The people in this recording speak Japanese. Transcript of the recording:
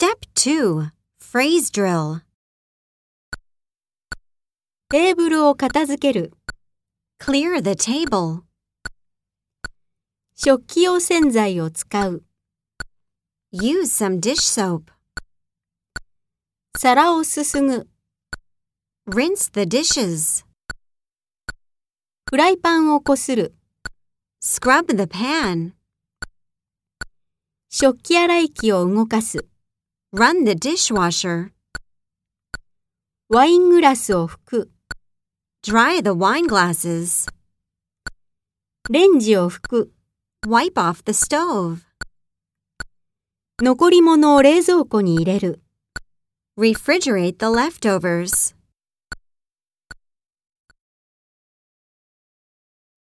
Step 2 Phrase Drill テーブルを片付ける。Clear the table. 食器用洗剤を使う。Use some dish soap. 皿をすすぐ。Rinse the dishes. フライパンをこする。Scrub the pan. 食器洗い機を動かす。Run the dishwasher. ワイングラスを拭く。 Dry the wine glasses. レンジを拭く。 Wipe off the stove. 残り物を冷蔵庫に入れる。 Refrigerate the leftovers.